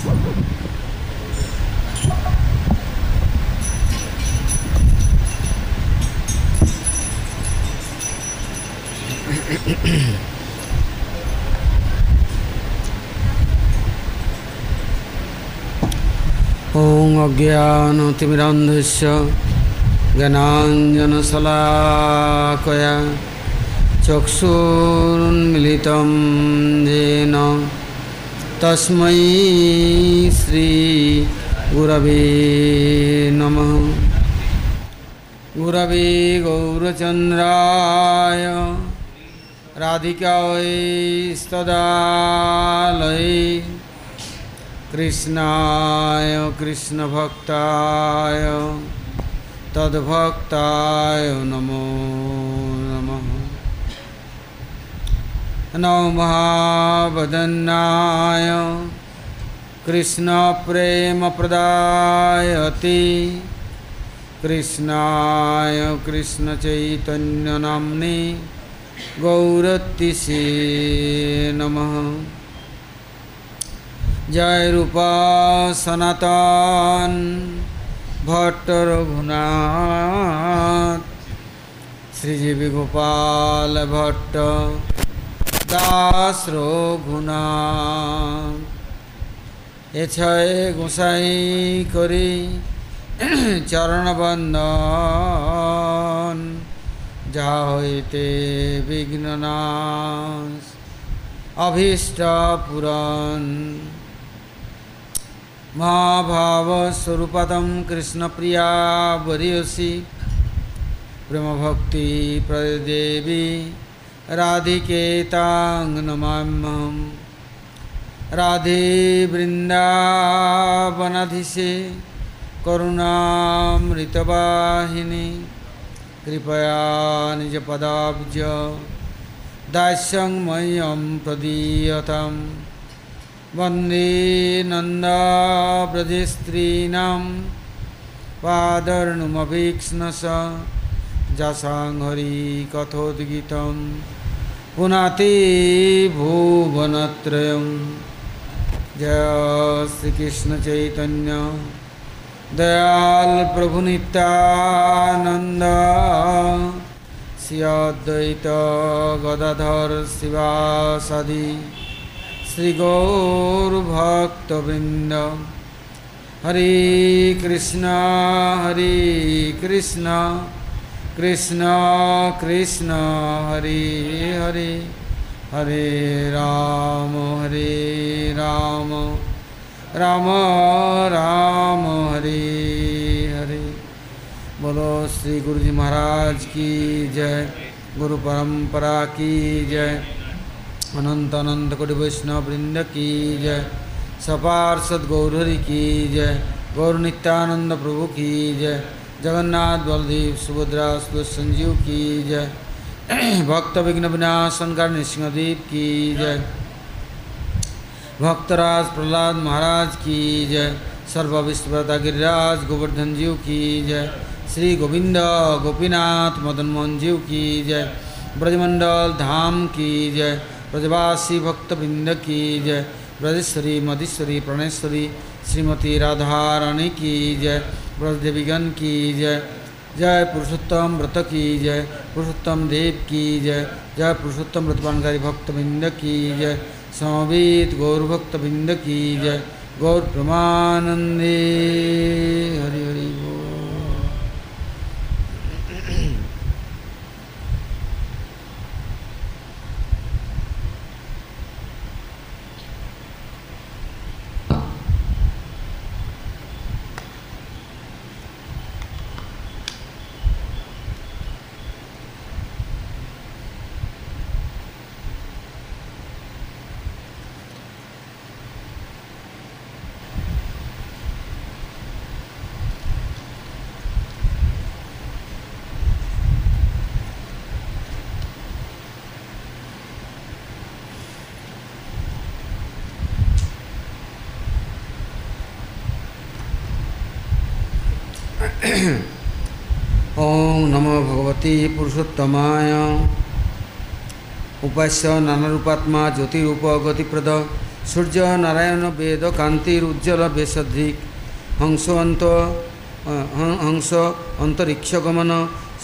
ওং অজ্ঞানতিমিরন্ধস্য জ্ঞানাঞ্জনশলাকয়া চক্ষুন্মিলিত যেন तस्मै श्रीगुरवे नमः। गुरवे गौरचन्द्राय राधिकायै स्तदालये कृष्णाय कृष्णभक्ताय तद्भक्ताय नमः नमो महावदन्नाय। कृष्णप्रेमप्रदायति कृष्णाय कृष्णचैतन्यनाम्नि गौरतिसे नमः। जय रूपा सनातन भट्ट रघुनाथ। श्रीजीवी गोपाल भट्ट। দাসরঘুনা এ ছয় গোসাই করি চরণবন্দন। যা হইতে বিঘ্ননাশ অভীষ্ট পুরন মহাভাবস্বরূপদম কৃষ্ণপ্রিয়া বরিয়সী। প্রেমভক্তি প্রদেবী। राधिकेतां नमाम्यहं राधे वृन्दावनधिसे करुणामृतवाहिनी, कृपया निजपदाब्ज दास्यं मह्यं प्रदीयताम्। वंदे नन्दाव्रजस्त्रीणां पादर्णुमभीक्ष्णस जसां हरिकथोद्गीतं पुनाति भुवनत्रयं जय श्रीकृष्णचैतन्य दयाल प्रभुनित्यानन्द श्री अद्वैत गदाधर शिवासादि। श्रीगौरभक्तवृन्द। हरे कृष्ण हरे कृष्ण। कृष्ण कृष्ण, हरे हरे हरे राम हरे राम राम राम, हरे हरे। बोलो श्री गुरु जी महाराज की जय, गुरु परंपरा की जय, अनंत अनंत कोटि वैष्णव वृंद की जय सपार्षद गौरहरि की जय, गौर नित्यानंद प्रभु की जय। जगन्नाथ बलदेव सुभद्रा संजीव की जय। भक्त विघ्न विनाशंकर नृसिंहदेव की जय। भक्तराज प्रहलाद महाराज की जय। सर्व विश्वता गिरिराज गोवर्धन जीव की जय। श्री गोविंद गोपीनाथ मदन मोहन जीव की जय। ब्रजमंडल धाम की जय। ब्रजवासी भक्तवृंद की जय। ब्रजेश्वरी, मधेश्वरी, प्रणेश्वरी श्रीमती राधा रानी की जय, ब्रजदेवीगण की जय जय पुरुषोत्तम व्रत की जय, पुरुषोत्तम देव की जय जय पुरुषोत्तम व्रतपानकारी भक्तबिंद की जय, समवेत गौर बिंद की जय, गौर प्रमानंदे। हरि हरि बोल ओम नमो भगवती पुरुषोत्तमाय उपास्य नाना नानारूपात्मा ज्योतिरूप गतिप्रद सूर्य नारायण वेद कांतिर उज्ज्वल बेसधिक हंसो अंत हंस अंतरिक्ष गमन।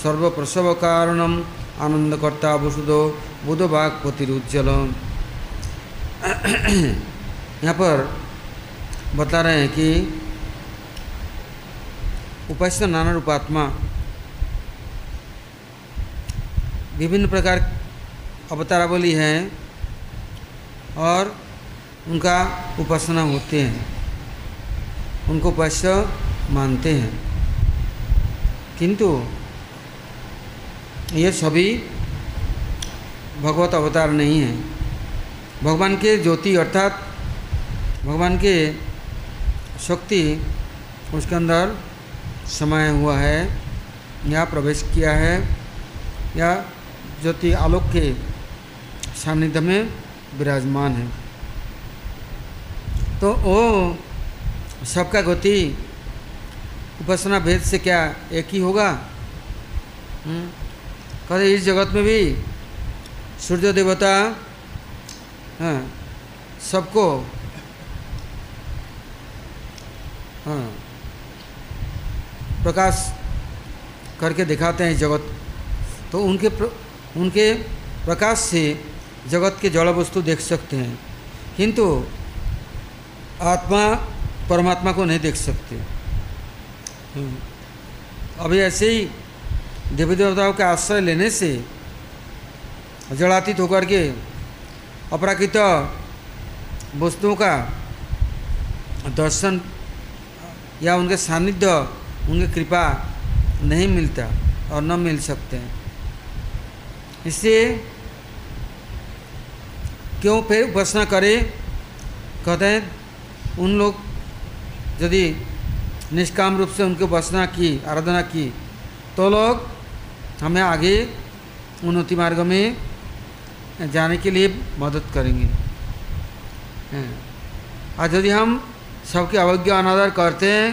सर्वप्रसव कारणम आनंदकर्ता वसुदो बुधवागपतिरुज्जल यहाँ पर बता रहे हैं कि उपास्य नाना रूपात्मा विभिन्न प्रकार अवतारावली हैं और उनका उपासना होते हैं। उनको उपास्य मानते हैं। किंतु ये सभी भगवत अवतार नहीं हैं। भगवान के ज्योति अर्थात भगवान के शक्ति उसके अंदर समाया हुआ है या प्रवेश किया है, या ज्योति आलोक के सानिध्य में विराजमान है तो वो सबका गति, उपासना भेद से क्या एक ही होगा हम्म? कहते इस जगत में भी सूर्य देवता हाँ सबको हाँ प्रकाश करके दिखाते हैं जगत तो उनके उनके प्रकाश से जगत के जड़ वस्तु देख सकते हैं। किंतु आत्मा परमात्मा को नहीं देख सकते। हम्म। अभी ऐसे ही देवी देवताओं के आश्रय लेने से जड़ातीत होकर के अपराकृत वस्तुओं का दर्शन या उनके सानिध्य उनकी कृपा नहीं मिलता और न मिल सकते हैं। इसलिए क्यों फिर उपासना करें? कहते हैं, उन लोग यदि निष्काम रूप से उनकी उपासना की, आराधना की तो लोग हमें आगे उन्नति मार्ग में जाने के लिए मदद करेंगे। आज यदि हम सबके अवज्ञा अनादर करते हैं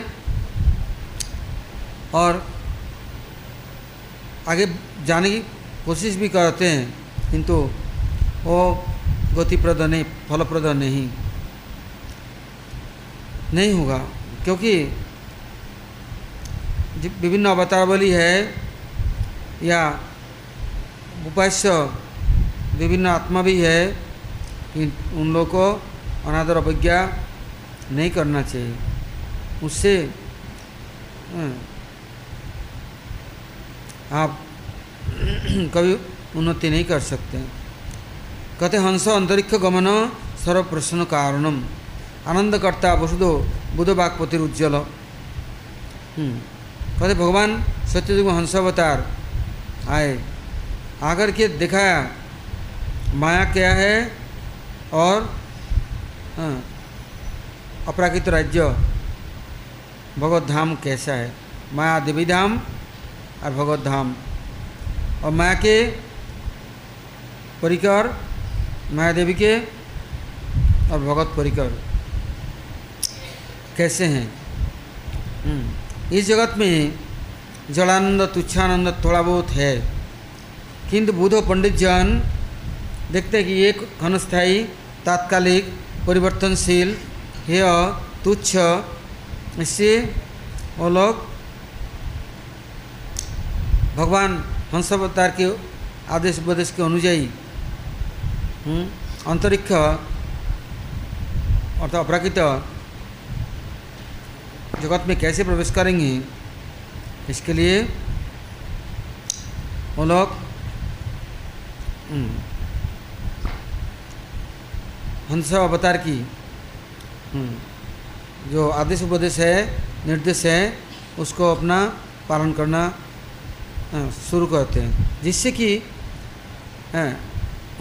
और आगे जाने की कोशिश भी करते हैं किंतु वो गतिप्रद नहीं फलप्रद नहीं। नहीं होगा क्योंकि विभिन्न अवतारावली है या उपास्य विभिन्न आत्मा भी है उन लोगों को अनादर अवज्ञा नहीं करना चाहिए। उससे हाँ, आप कभी उन्नति नहीं कर सकते। कहते हंस अंतरिक्ष गमन सर्व प्रश्न कारणम। आनंदकर्ता वसुदो बुध बागपतिर उज्ज्वल। हम्म, कहते भगवान सत्ययुग हंस अवतार आए। आकर के दिखाया माया क्या है और हाँ, अपराकृत राज्य भगवत धाम कैसा है? माया देवी धाम और भगवत धाम। और माया के परिकर माया देवी के और भगवत परिकर। कैसे हैं? हम्म, इस जगत में जलानंद तुच्छानंद थोड़ा बहुत है। किंतु बुधो पंडित जन देखते हैं कि एक घनस्थायी तात्कालिक परिवर्तनशील है तुच्छ इससे वो लोग भगवान हंसावतार के आदेश उपदेश के अनुजाई हम्म, अंतरिक्ष अर्थात अपराकृत जगत में कैसे प्रवेश करेंगे इसके लिए वो लोग हम्म, हंस अवतार की हम्म, जो आदेश उपदेश है निर्देश है उसको अपना पालन करना शुरू करते हैं, जिससे कि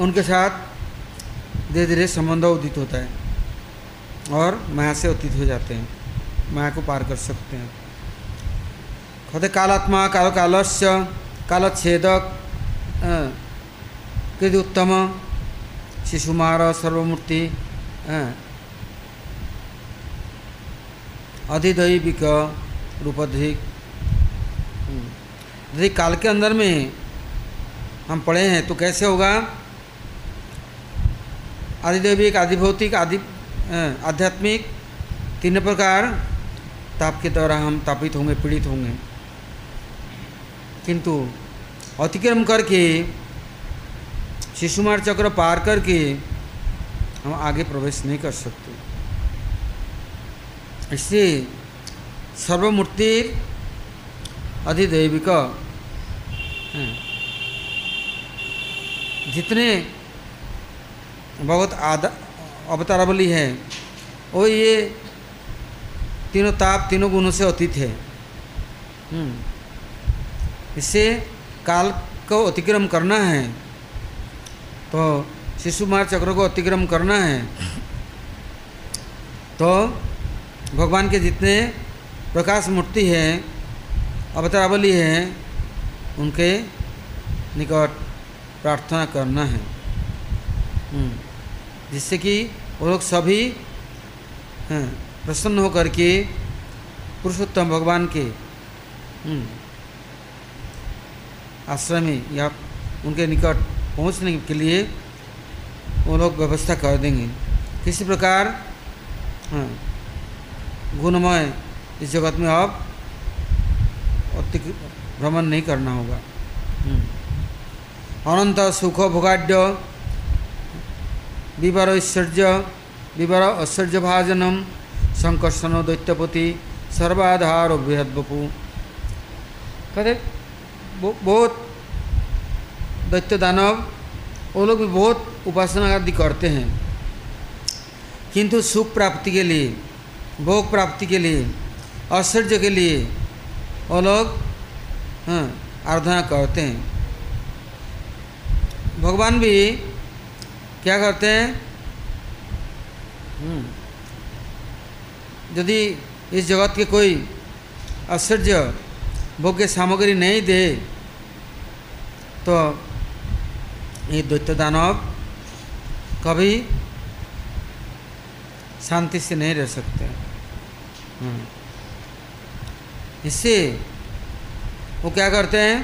उनके साथ धीरे धीरे संबंध उदित होता है और माया से उदित हो जाते हैं, माया को पार कर सकते हैं। कहते कालात्मा काल कालस्य कालच्छेदक कृद उत्तम शिशुमार, सर्वमूर्ति अधिदैविक, रूपधिक यदि काल के अंदर में हम पढ़े हैं तो कैसे होगा? आदिदेविक, आदिभौतिक, आदि आध्यात्मिक तीन प्रकार ताप के द्वारा हम तापित होंगे, पीड़ित होंगे। किंतु अतिक्रम करके, शिशुमार चक्र पार करके हम आगे प्रवेश नहीं कर सकते। इसलिए सर्वमूर्ति अधिदैविक। जितने बहुत आदा, अवतारावली है, वो ये तीनों ताप, तीनों गुणों से अतीत है। हम्म। इससे काल को अतिक्रम करना है तो शिशुमार चक्र को अतिक्रम करना है तो भगवान के जितने प्रकाश मूर्ति है अवतारावली है उनके निकट प्रार्थना करना है हम्म। जिससे कि वो लोग सभी हाँ, प्रसन्न होकर के पुरुषोत्तम भगवान के आश्रम में या उनके निकट पहुँचने के लिए वो लोग व्यवस्था कर देंगे किसी प्रकार हाँ, गुणमय इस जगत में अब भ्रमण नहीं करना होगा। हम्म। अनंत सुख भोगाढ़ विवर ऐश्वर्य विवर ऐश्वर्य भाजनम संकर्षण दैत्यपति सर्वाधार बृहद बपू कहते बहुत दैत्य दानव वो लोग भी बहुत उपासना आदि करते हैं। किंतु सुख प्राप्ति के लिए भोग प्राप्ति के लिए ऐश्वर्य के लिए वो लोग हाँ आराधना करते हैं। भगवान भी क्या करते हैं? हम्म, यदि इस जगत के कोई आश्चर्य भोग्य सामग्री नहीं दे तो ये दैत्य दानव कभी शांति से नहीं रह सकते। हम्म, इससे वो क्या करते हैं?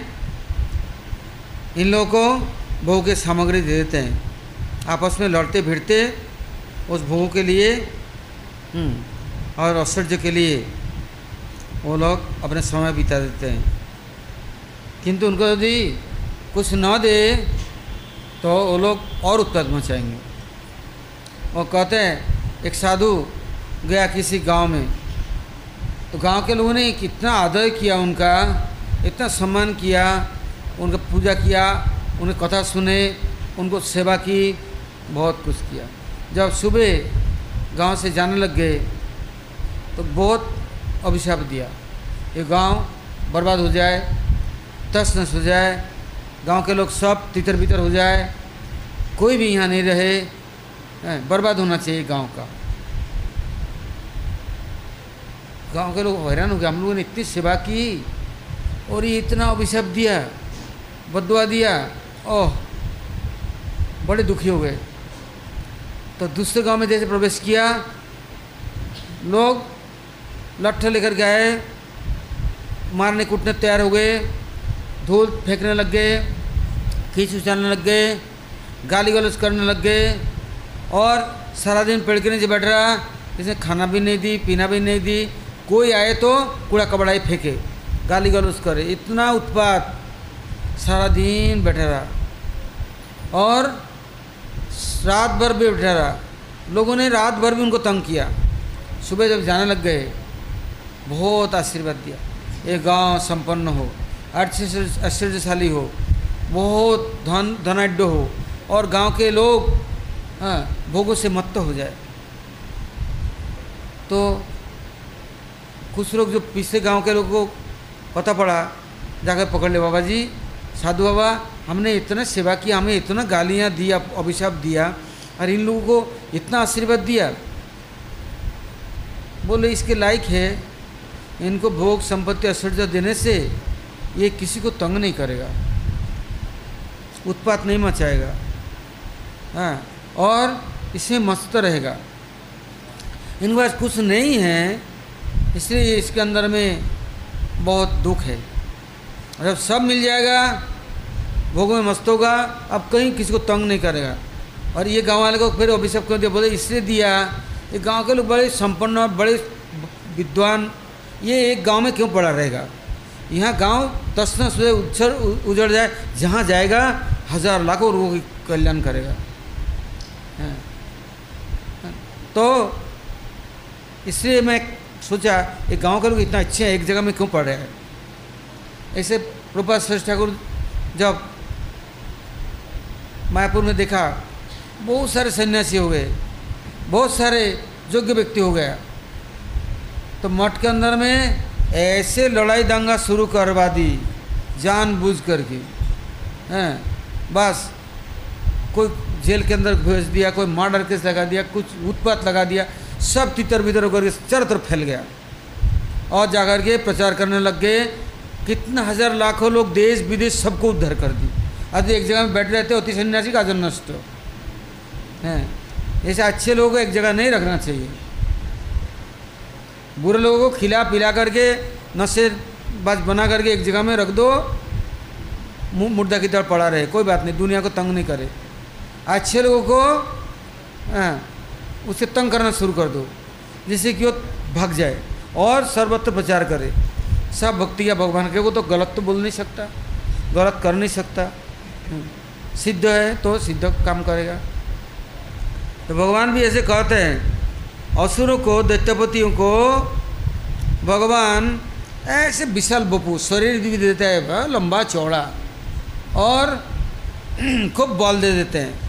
इन लोगों को भोग की सामग्री दे देते हैं। आपस में लड़ते भिड़ते उस भोग के लिए हम्म, और ऐश्वर्य के लिए वो लोग अपने समय बिता देते हैं। किंतु उनको यदि कुछ न दे तो वो लोग और उत्पाद मचाएँगे। वो कहते हैं एक साधु गया किसी गाँव में तो गाँव के लोगों ने कितना आदर किया उनका, इतना सम्मान किया, उनका पूजा किया उन्हें कथा सुने, उनको सेवा की, बहुत कुछ किया। जब सुबह गाँव से जाने लग गए तो बहुत अभिशाप दिया। ये गाँव बर्बाद हो जाए, तस नस हो जाए, गाँव के लोग सब तितर बितर हो जाए, कोई भी यहाँ नहीं रहे बर्बाद होना चाहिए गाँव का। गाँव के लोग हैरान हो गए, हम लोगों ने इतनी सेवा की और ये इतना अभिशाप दिया बदुआ दिया, ओह, बड़े दुखी हो गए। तो दूसरे गाँव में जैसे प्रवेश किया, लोग लट्ठे लेकर गए मारने कूटने तैयार हो गए, धूल फेंकने लग गए, खींच उछालने लग गए, गाली गलौज करने लग गए और सारा दिन पेड़ के नीचे बैठ रहा, इसने खाना भी नहीं दी, पीना भी नहीं दी कोई आए तो कूड़ा कबड़ाई फेंके, गाली गलौज करे, इतना उत्पात, सारा दिन बैठा रहा। और रात भर भी बैठा रहा। लोगों ने रात भर भी उनको तंग किया। सुबह जब जाने लग गए, बहुत आशीर्वाद दिया। ये गाँव संपन्न हो आश्चर्यशाली हो, बहुत धन धनाढ़ हो, और गाँव के लोग हाँ भोगों से मत्त हो जाए। तो कुछ लोग जो पिछले गाँव के लोगों को पता पड़ा, जाकर पकड़ ले बाबा जी। साधु बाबा, हमने इतना सेवा किया हमें इतना गालियाँ दिया, अभिशाप दिया, और इन लोगों को इतना आशीर्वाद दिया। बोले, इसके लायक है, इनको भोग संपत्ति ऐश्वर्य देने से ये किसी को तंग नहीं करेगा, उत्पात नहीं मचाएगा हाँ और इसमें मस्त रहेगा। इनके पास कुछ नहीं है इसलिए इसके अंदर में बहुत दुख है। जब सब मिल जाएगा, भोग में मस्त होगा, अब कहीं किसी को तंग नहीं करेगा। और ये गाँव वाले को फिर अभिषेक कर दिया? बोले, इसलिए दिया ये गाँव के लोग बड़े संपन्न और बड़े विद्वान, ये एक गाँव में क्यों पड़ा रहेगा? यहाँ गाँव तस नस उछर उजड़ जाए, जहाँ जाएगा, हज़ार लाखों लोगों की कल्याण करेगा। तो इसलिए मैं सोचा, ये गाँव के लोग इतना अच्छे हैं, एक जगह में क्यों पढ़ रहे हैं? ऐसे रूपा श्रेष्ठ ठाकुर जब मायापुर में देखा, बहुत सारे सन्यासी हो गए, बहुत सारे योग्य व्यक्ति हो गया तो मठ के अंदर में ऐसे लड़ाई दंगा शुरू करवा दी जान बुझ करके। हैं, बस, कोई जेल के अंदर भेज दिया, कोई मर्डर केस लगा दिया, कुछ उत्पात लगा दिया। सब तितर बितर होकर चारों तरफ़ फैल गया। और जाकर के प्रचार करने लग गए। कितना हज़ार लाखों लोग देश विदेश सबको उद्धार कर दी आज एक जगह में बैठ रहते होती सन्यासी का जन नष्ट हैं। ऐसे अच्छे लोगों को एक जगह नहीं रखना चाहिए। बुरे लोगों को खिला पिला करके, नशे बाज बना करके एक जगह में रख दो। मुर्दा की तरह पड़ा रहे। कोई बात नहीं, दुनिया को तंग नहीं करे। अच्छे लोगों को उसे तंग करना शुरू कर दो, जिससे कि वो भाग जाए और सर्वत्र प्रचार करे। सब भक्ति या भगवान के को तो गलत तो बोल नहीं सकता, गलत कर नहीं सकता। हम्म। सिद्ध है तो सिद्ध काम करेगा। तो भगवान भी ऐसे कहते हैं, असुरों को, दैत्यपतियों को, भगवान ऐसे विशाल बपू, शरीर भी देता है लंबा चौड़ा और खूब बल दे देते हैं।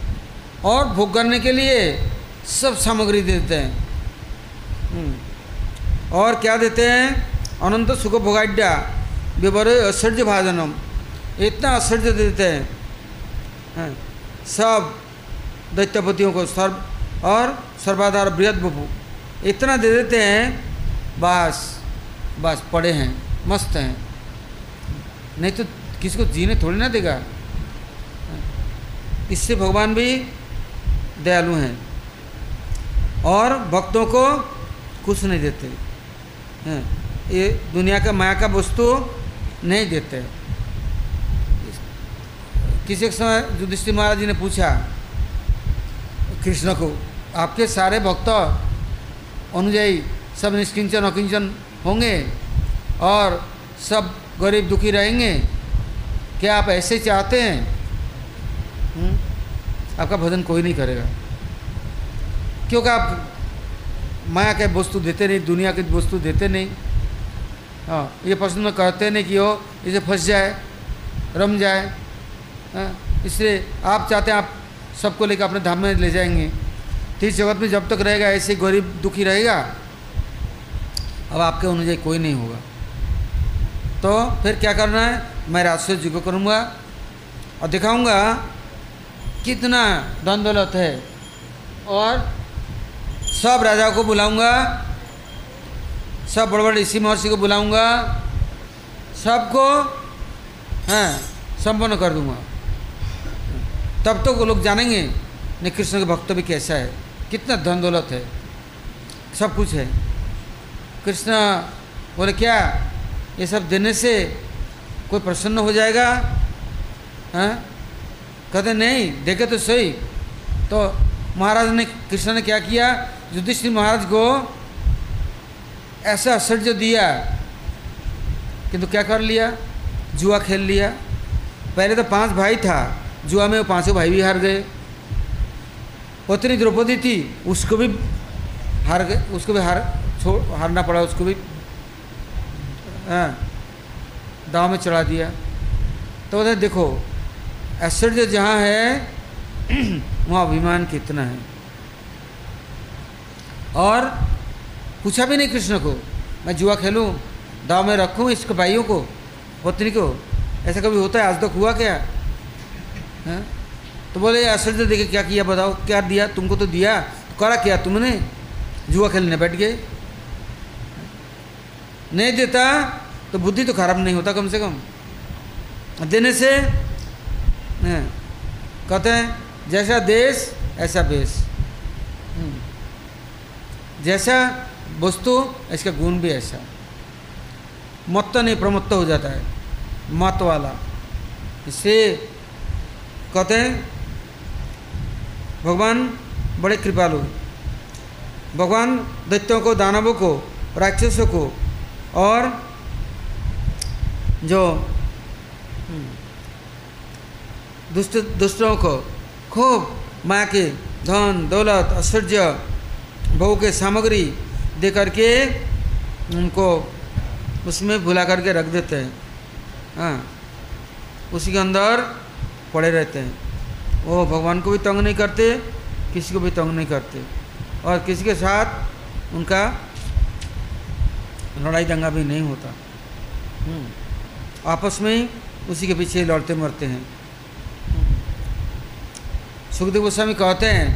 और भोग करने के लिए सब सामग्री देते हैं। हम्म। और क्या देते हैं? अनंत सुख भोगाड्या विवर ऐश्वर्य भाजनम। इतना ऐश्वर्य देते हैं। हाँ। सब दैत्यपतियों को सर्व और सर्वाधार बृहद बपू इतना दे देते हैं, बस बस पड़े हैं, मस्त हैं। नहीं तो किसी को जीने थोड़ी ना देगा। हाँ। इससे भगवान भी दयालु हैं। और भक्तों को कुछ नहीं देते ये दुनिया का माया का वस्तु नहीं देते किसी एक समय युधिष्ठिर महाराज जी ने पूछा, कृष्ण को, आपके सारे भक्त अनुजाई सब निष्किंचन, अकिंचन होंगे और सब गरीब दुखी रहेंगे क्या आप ऐसे चाहते हैं हुँ? हम्म? आपका भजन कोई नहीं करेगा क्योंकि आप माया के वस्तु देते नहीं, दुनिया की वस्तु देते नहीं। हाँ ये प्रश्न कहते नहीं कि हो इसे फंस जाए, रम जाए हाँ इसलिए आप चाहते हैं आप सबको लेकर अपने धाम में ले जाएँगे। इस जगत में जब तक रहेगा, ऐसे गरीब दुखी रहेगा, अब आपके अनुजाई कोई नहीं होगा। तो फिर क्या करना है? मैं राजस्व जी को करूँगा और दिखाऊँगा कितना धन दौलत है। और सब राजा को बुलाऊँगा। सब बड़े बड़े ऋषि महर्षि को बुलाऊँगा। सबको, हैं, संपन्न कर दूँगा। तब तो वो लोग जानेंगे नहीं कृष्ण के भक्त भी कैसा है। कितना धन दौलत है। सब कुछ है। कृष्ण बोले, क्या ये सब देने से कोई प्रसन्न हो जाएगा? हैं? कहते, नहीं, देखे तो सही। तो महाराज ने, कृष्ण ने क्या किया? युधिष्ठिर महाराज को ऐसा आश्चर्य दिया किंतु क्या कर लिया? जुआ खेल लिया। पहले तो पाँच भाई था। जुआ में वो पाँचों भाई भी हार गए। पत्नी द्रौपदी थी, उसको भी हार गए, उसको भी हार, छोड़, हारना पड़ा, उसको भी हाँ दाव में चढ़ा दिया। तो देखो, ऐश्वर्य जहाँ है, वहाँ अभिमान कितना है। और पूछा भी नहीं कृष्ण को, मैं जुआ खेलूँ, दाव में रखूँ इसके भाइयों को, पत्नी को? ऐसा कभी होता है? आज तक हुआ क्या? है? तो बोले ऐश्वर्य देखे क्या किया, बताओ, क्या दिया? तुमको तो दिया तो करा क्या तुमने? जुआ खेलने बैठ गए। नहीं देता तो बुद्धि तो खराब नहीं होता कम से कम। देने से कहते हैं, जैसा देश, ऐसा बेस हम्म। जैसा वस्तु इसका गुण भी ऐसा। मत्त नहीं प्रमत्त हो जाता है। मत वाला। इससे कहते हैं भगवान बड़े कृपालु। भगवान दैत्यों को दानवों को राक्षसों को और जो हम्म, दुष्ट दुष्टों को खूब माँ के धन दौलत ऐश्वर्य बहु के सामग्री दे करके उनको उसमें भुला करके रख देते हैं। हाँ उसी के अंदर पड़े रहते हैं। वो भगवान को भी तंग नहीं करते किसी को भी तंग नहीं करते। और किसी के साथ उनका लड़ाई दंगा भी नहीं होता। हम्म, आपस में ही उसी के पीछे लड़ते मरते हैं। सुखदेव गोस्वामी कहते हैं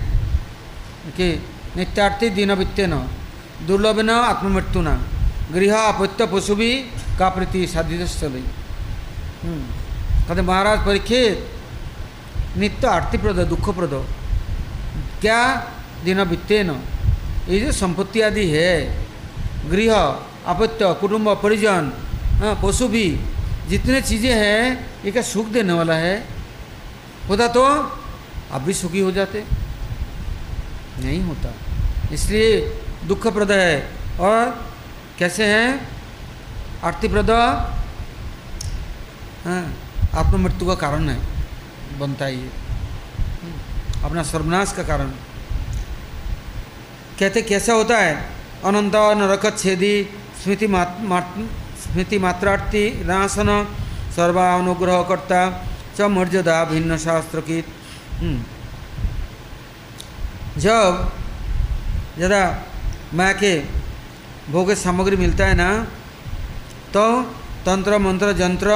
कि नित्यार्थी दिन न दुर्लभ न गृह अपत्य पशु भी का प्रति साधित चली कहते महाराज परीक्षित नित्य आरतीप्रद दुखप्रद क्या दिन बीतते न ये जो संपत्ति आदि है गृह अपत्य कुटुंब परिजन हाँ, पशु भी जितने चीज़ें हैं ये क्या सुख देने वाला है? होता तो आप भी सुखी हो जाते। नहीं होता। इसलिए दुखप्रद है। और कैसे हैं? आरतीप्रद हाँ आत्ममृत्यु का कारण है। बनता है ये अपना सर्वनाश का कारण। कहते कैसा होता है? अनंत नरक छेदी स्मृति मात, मात, स्मृति मात्रार्थी नाशन सर्वानुग्रहकर्ता च मर्यादा भिन्न शास्त्र की जब ज़्यादा माँ के भोग सामग्री मिलता है ना तो तंत्र, मंत्र, जंत्र,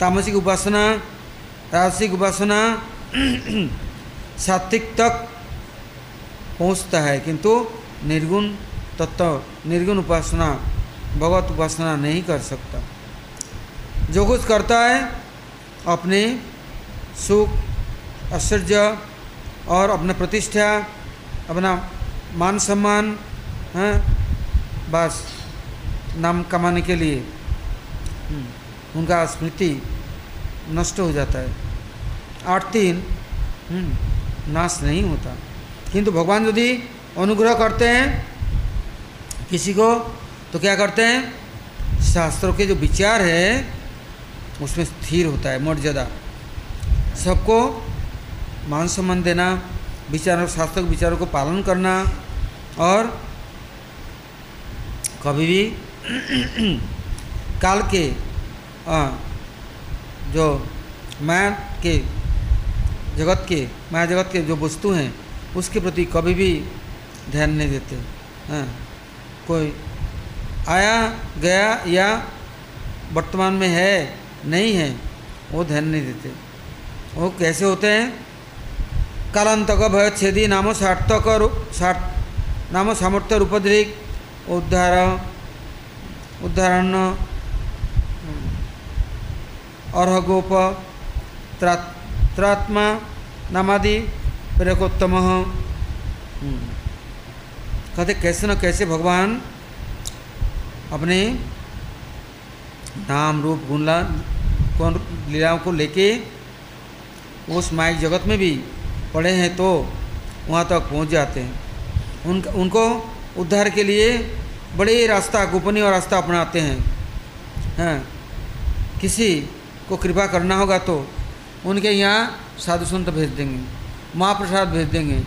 तामसिक उपासना राजसिक उपासना, सात्विक तक पहुँचता है, किंतु निर्गुण तत्व, निर्गुण उपासना, भगवत उपासना नहीं कर सकता। जो कुछ करता है, अपने सुख ऐश्वर्य और अपना प्रतिष्ठा, अपना मान सम्मान हैं बस नाम कमाने के लिए। उनका स्मृति नष्ट हो जाता है। आठ तीन नाश नहीं होता। किंतु भगवान यदि अनुग्रह करते हैं किसी को तो क्या करते हैं? शास्त्रों के जो विचार है उसमें स्थिर होता है मर्यादा सबको मान सम्मान देना विचारों शास्त्र विचारों को पालन करना और कभी भी काल के आ, जो माया के जगत के माया जगत के जो वस्तु हैं उसके प्रति कभी भी ध्यान नहीं देते। हैं कोई आया गया या वर्तमान में है नहीं है वो ध्यान नहीं देते। वो कैसे होते हैं? कालांतक भय छेदी नामो सार्थक सार्थ, नामो सामर्थ्य रूपद्रिक, उद्धार उद्धारण अर्हगोप त्रात्मा, नामादि प्रेकोत्तम कहते, कैसे न कैसे भगवान अपने नाम रूप गुणला, कौन, लीलाओं को लेके, उस माइक जगत में भी पड़े हैं तो वहाँ तक पहुँच जाते हैं। उन, उनको उद्धार के लिए बड़े रास्ता, गोपनीय रास्ता अपनाते हैं। हैं, किसी को कृपा करना होगा तो उनके यहाँ साधु संत भेज देंगे, महाप्रसाद भेज देंगे।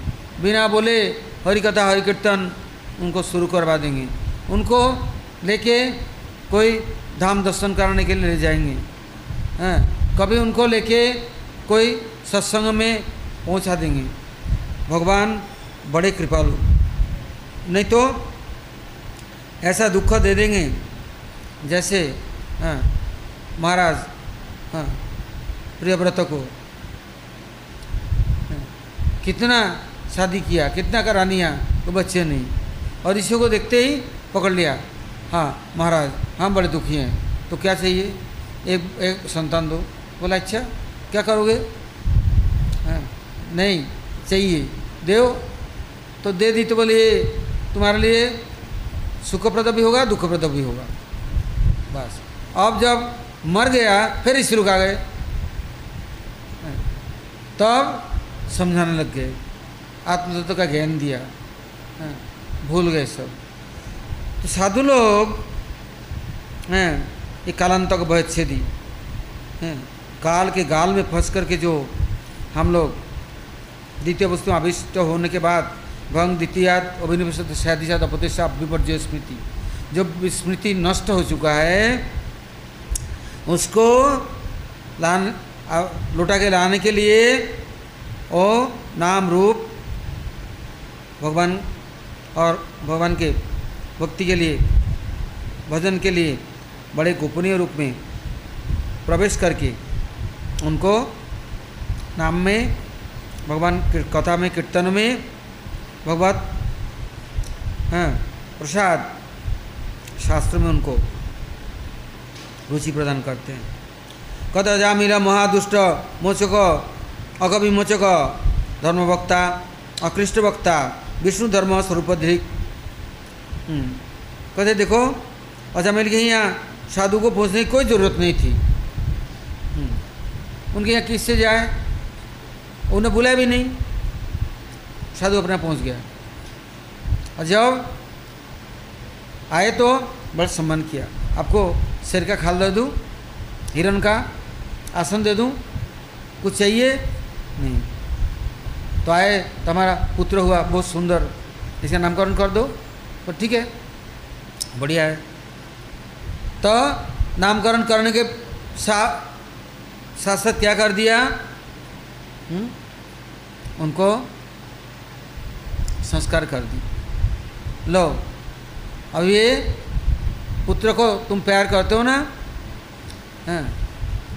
बिना बोले हरि कथा हरि कीर्तन उनको शुरू करवा देंगे। उनको लेके कोई धाम दर्शन कराने के लिए ले जाएँगे। हैं, कभी उनको लेके कोई सत्संग में पहुँचा देंगे। भगवान बड़े कृपालु। नहीं तो ऐसा दुख दे देंगे जैसे हाँ, महाराज हाँ प्रियव्रत को। हाँ, कितना शादी किया कितना करानिया तो बच्चे नहीं और इसी को देखते ही पकड़ लिया। हाँ महाराज हम बड़े दुखी हैं तो क्या चाहिए? एक एक संतान दो। बोला अच्छा क्या करोगे? नहीं, चाहिए। देव तो दे दी तो बोले तुम्हारे लिए सुखप्रद भी होगा, दुखप्रद भी होगा। बस। अब जब मर गया, फिर इस रुक आ गए। तब समझाने लग गए। आत्मतत्व का ज्ञान दिया। भूल गए सब। तो साधु लोग, हैं, ये कालांतक भयच्छेदी हैं, काल के गाल में फंस करके जो हम लोग द्वितीय वस्तु आविष्ट होने के बाद भंग, द्वितीय, अभिनिवेश शादी अपदेशा विपर्जय स्मृति। जो स्मृति नष्ट हो चुका है, उसको लान लौटा के लाने के लिए वो नाम रूप भगवान और भगवान के भक्ति के लिए, भजन के लिए बड़े गोपनीय रूप में प्रवेश करके उनको नाम में भगवान कथा में कीर्तन में भगवत हाँ प्रसाद शास्त्र में उनको रुचि प्रदान करते हैं। कद मिला महादुष्ट मोचक अगविमोचक धर्मवक्ता अकृष्ट वक्ता विष्णु धर्म स्वरूपधिक हम्म, कहते देखो अजामिल के यहाँ साधु को पहुँचने की कोई ज़रूरत नहीं थी। हम्म, उनके यहाँ किससे जाए? उन्हें बुलाया भी नहीं। साधु अपना पहुँच गया। और जब आए तो बड़ा सम्मान किया। आपको शेर का खाल दे दूँ, हिरण का आसन दे दूँ, कुछ चाहिए? नहीं। तो आए, तुम्हारा पुत्र हुआ, बहुत सुंदर। इसका नामकरण कर दो। तो ठीक है, बढ़िया है। तो नामकरण करने के साथ साथ क्या कर दिया। हुँ? हम्म? उनको संस्कार कर दी लो, अब ये पुत्र को तुम प्यार करते हो ना हाँ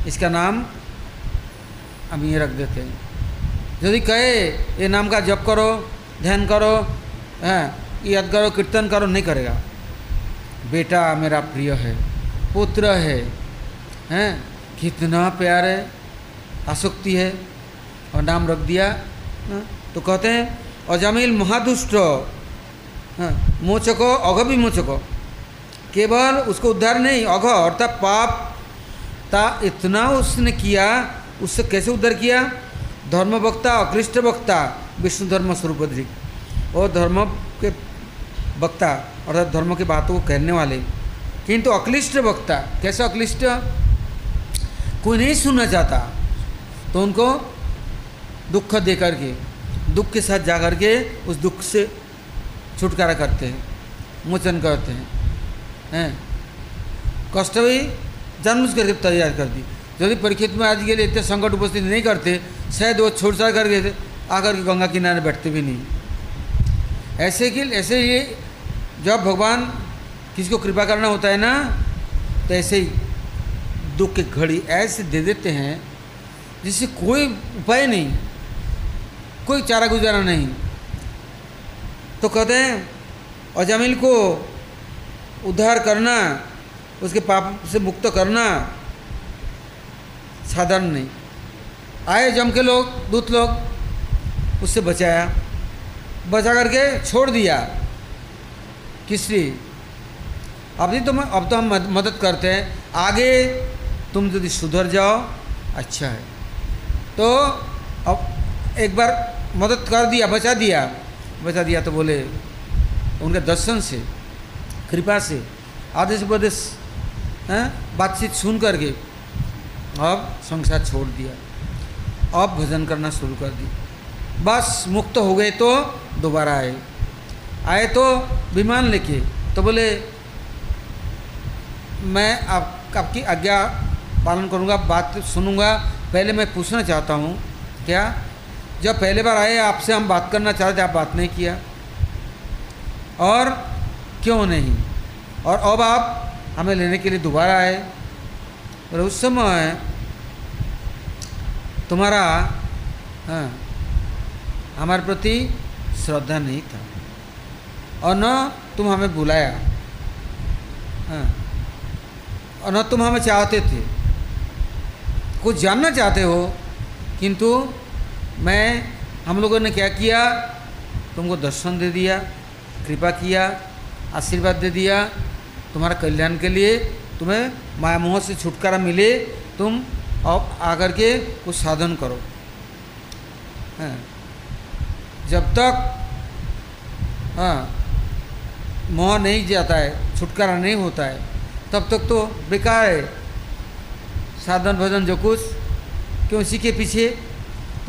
इसका नाम हम ये रख देते हैं यदि कहे, ये नाम का जप करो, ध्यान करो हाँ याद करो, कीर्तन करो, नहीं करेगा बेटा मेरा प्रिय है, पुत्र है, हैं, कितना प्यार है, आसक्ति है और नाम रख दिया हाँ, तो कहते हैं अजामिल महादुष्ट हाँ, मोचको अघ भी मोचको। केवल उसको उद्धार नहीं अघ अर्थात पाप ता इतना उसने किया उससे कैसे उद्धार किया? धर्म वक्ता अकृष्ट वक्ता विष्णु धर्म स्वरूप और धर्म के वक्ता अर्थात धर्म की बातों को कहने वाले। किंतु अक्लिष्ट वक्ता कैसे अक्लिष्ट? कोई नहीं सुनना चाहता तो उनको दुख दे करके दुख के साथ जा करके उस दुख से छुटकारा करते हैं, मोचन करते हैं हैं। कष्ट भी जन्म करके तैयार कर दी यदि परीक्षित में आज के लिए इतने संकट उपस्थित नहीं करते, शायद वो छोड़ छाड़ कर थे, आकर के गंगा किनारे बैठते भी नहीं। ऐसे कि, ऐसे ही जब भगवान किसी को कृपा करना होता है ना तो ऐसे ही दुख की घड़ी ऐसे दे देते हैं, जिससे कोई उपाय नहीं। कोई चारा गुजारा नहीं। तो कहते हैं अजामिल को उद्धार करना, उसके पाप से मुक्त करना साधारण नहीं। आए जम के लोग, दूत लोग, उससे बचाया। बचा करके छोड़ दिया। किस लिए? अब नहीं तो अब तो हम मदद करते हैं। आगे तुम यदि सुधर जाओ अच्छा है। तो अब एक बार मदद कर दिया, बचा दिया। बचा दिया तो बोले, उनके दर्शन से, कृपा से, आदेश बदेश हैं, बातचीत सुन करके अब संसार छोड़ दिया। अब भजन करना शुरू कर दी बस मुक्त हो गए तो दोबारा आए। आए तो विमान लेके तो बोले, मैं आप, आपकी आज्ञा पालन करूँगा, बात सुनूँगा। पहले मैं पूछना चाहता हूँ, क्या जब पहले बार आए, आपसे हम बात करना चाहते आप बात नहीं किया। और क्यों नहीं? और अब आप हमें लेने के लिए दोबारा आए। और उस समय तुम्हारा हाँ हमारे प्रति श्रद्धा नहीं था। और न तुम हमें बुलाया। हाँ और न तुम हमें चाहते थे। कुछ जानना चाहते हो, किंतु मैं, हम लोगों ने क्या किया? तुमको दर्शन दे दिया, कृपा किया, आशीर्वाद दे दिया तुम्हारा कल्याण के लिए। तुम्हें माया मोह से छुटकारा मिले, तुम अब आकर के कुछ साधन करो। हाँ। जब तक हाँ मोह नहीं जाता है, छुटकारा नहीं होता है, तब तक तो बेकार है। साधन भजन जो कुछ, क्यों इसी के पीछे?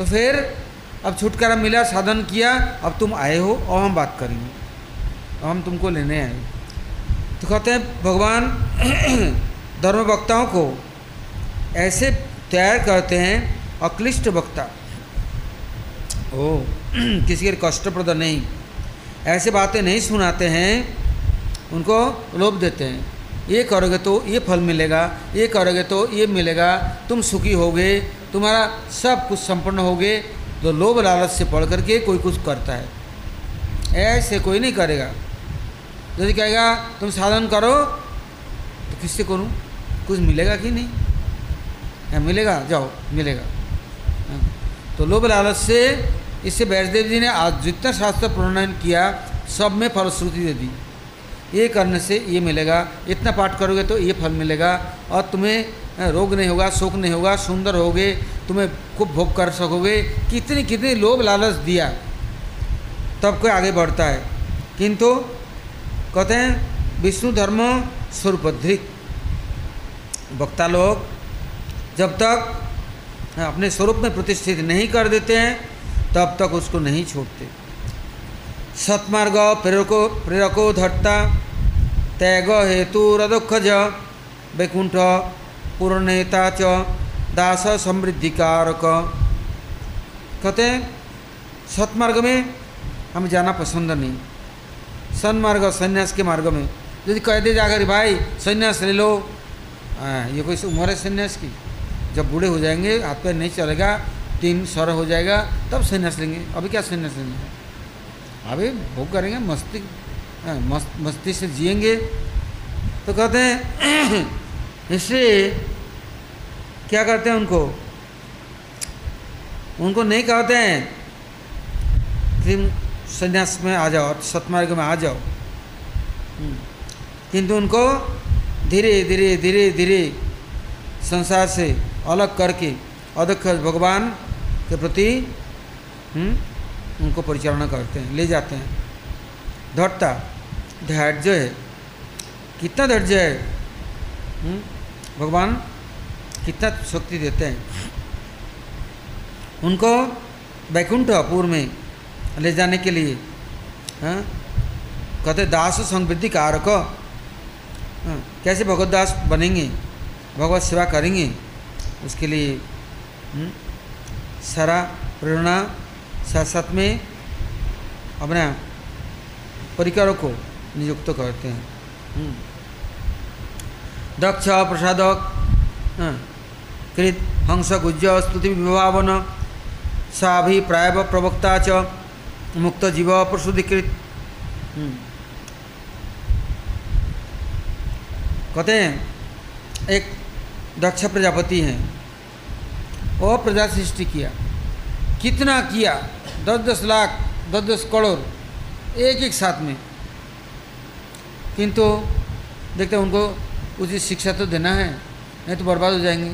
तो फिर अब छुटकारा मिला, साधन किया, अब तुम आए हो और हम बात करेंगे। हम तुमको लेने आए तो कहते हैं, भगवान धर्म वक्ताओं को ऐसे तैयार करते हैं, अक्लिष्ट वक्ता। ओ, किसी के कष्टप्रद नहीं। ऐसे बातें नहीं सुनाते हैं, उनको लोभ देते हैं। ये करोगे तो ये फल मिलेगा, ये करोगे तो ये मिलेगा, तुम सुखी होगे तुम्हारा सब कुछ संपन्न होगे तो लोभ लालच से पढ़ करके कोई कुछ करता है। ऐसे कोई नहीं करेगा। यदि कहेगा, तुम साधन करो तो किससे करूँ? कुछ मिलेगा कि नहीं? या मिलेगा, जाओ, मिलेगा। हाँ। तो लोभ लालच से इससे वैष्णदेव जी ने आज जितना शास्त्र प्रणयन किया, सब में फलश्रुति दे दी। ये करने से ये मिलेगा, इतना पाठ करोगे तो ये फल मिलेगा, और तुम्हें रोग नहीं होगा शोक नहीं होगा, सुंदर होगे, तुम्हें खूब भोग कर सकोगे। कितनी कितनी लोभ लालच दिया, तब कोई आगे बढ़ता है। किंतु कहते हैं, विष्णु धर्म स्वरूपधृत वक्ता लोग जब तक अपने स्वरूप में प्रतिष्ठित नहीं कर देते हैं, तब तक उसको नहीं छोड़ते। सत्मार्ग, प्रेरको प्रेरको धरता त्याग हेतु रदोक्षज वैकुंठ पूर्णता च दास समृद्धि कारक कहते हैं सत्मार्ग में हमें जाना पसंद नहीं। सन्मार्ग सन्यास के मार्ग में। यदि कह दे जाकर भाई सन्यास ले लो। आ, ये कोई उम्र है सन्यास की? जब बूढ़े हो जाएँगे हाथ पैर नहीं चलेगा तीन सर हो जाएगा तब सन्यास लेंगे। अभी क्या सन्यास लेंगे? अभी भोग करेंगे मस्ती मस्त मस्ती से जिएँगे। तो कहते हैं इसलिए क्या करते हैं उनको? उनको नहीं कहते हैं तुम संन्यास में आ जाओ सतमार्ग में आ जाओ। हम्म। किंतु उनको धीरे धीरे धीरे धीरे संसार से अलग करके अध्यक्ष भगवान के प्रति हम्म, उनको परिचालना करते हैं ले जाते हैं। धैर्यता धैर्य है। कितना धैर्य है? हम्म, भगवान कितना शक्ति देते हैं। उनको वैकुंठपुर में ले जाने के लिए हाँ कहते दास संवृद्धि कारक। हाँ, कैसे भगवत दास बनेंगे भगवत सेवा करेंगे उसके लिए हम्म, सारा प्रेरणा साथ साथ में अपना परिकारों को नियुक्त करते हैं। हम्म। दक्ष प्रसादक हाँ, कृत हंस गुज स्तुति विभावन साभिप्राय प्रवक्ता च मुक्त जीव प्रसुधिकृत हम्म। कहते हैं एक दक्ष प्रजापति हैं। और प्रजा सृष्टि किया। कितना किया? दस दस लाख दस दस करोड़ एक एक साथ में। किंतु देखते हैं उनको उचित शिक्षा तो देना है, नहीं तो बर्बाद हो जाएँगे।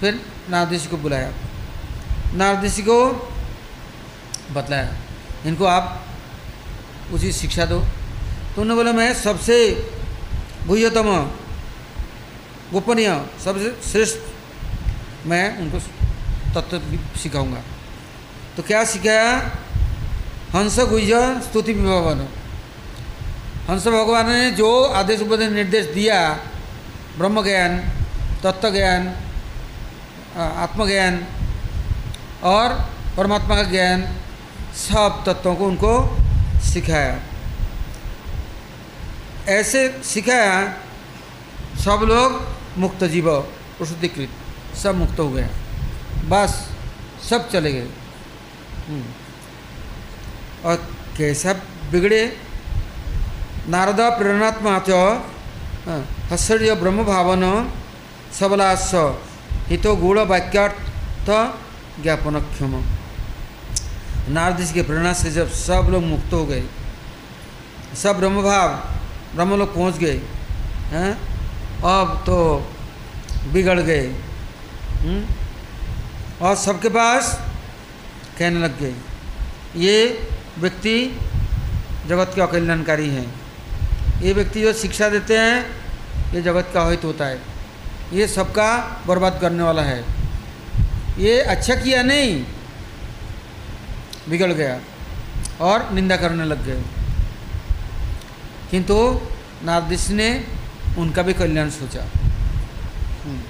फिर नारदेशी को बुलाया। नारदेशी को बतलाया, इनको आप उचित शिक्षा दो। तो उन्होंने बोला, मैं सबसे गुह्यतम गोपनीय, सबसे श्रेष्ठ, मैं उनको तत्व सिखाऊँगा। तो क्या सिखाया? हंस गुह्य स्तुति विभावन। हंस भगवान ने जो आदेश उपदेश निर्देश दिया ब्रह्म ज्ञान तत्व ज्ञान आत्मज्ञान और परमात्मा का ज्ञान, सब तत्वों को उनको सिखाया। ऐसे सिखाया, सब लोग मुक्त जीव प्रसुद्धिकृत सब मुक्त हो गए। बस, सब चले गए। हम्म। और कैसा बिगड़े नारद प्रेरणात्मा च हस्र्य ब्रह्म भावन सबलास हितो गुण वाक्यार्थ ज्ञापन क्षम नारद के प्रेरणा से जब सब लोग मुक्त हो गए, सब ब्रह्म भाव ब्रह्म लोग पहुँच गए, हैं, अब तो बिगड़ गए हम्म? और सबके पास कहने लग गए, ये व्यक्ति जगत के अकल्याणकारी हैं ये व्यक्ति जो शिक्षा देते हैं ये जगत का हित होता है। ये सबका बर्बाद करने वाला है। ये अच्छा किया नहीं बिगड़ गया और निंदा करने लग गए। किंतु नारदिश ने उनका भी कल्याण सोचा। हम्म,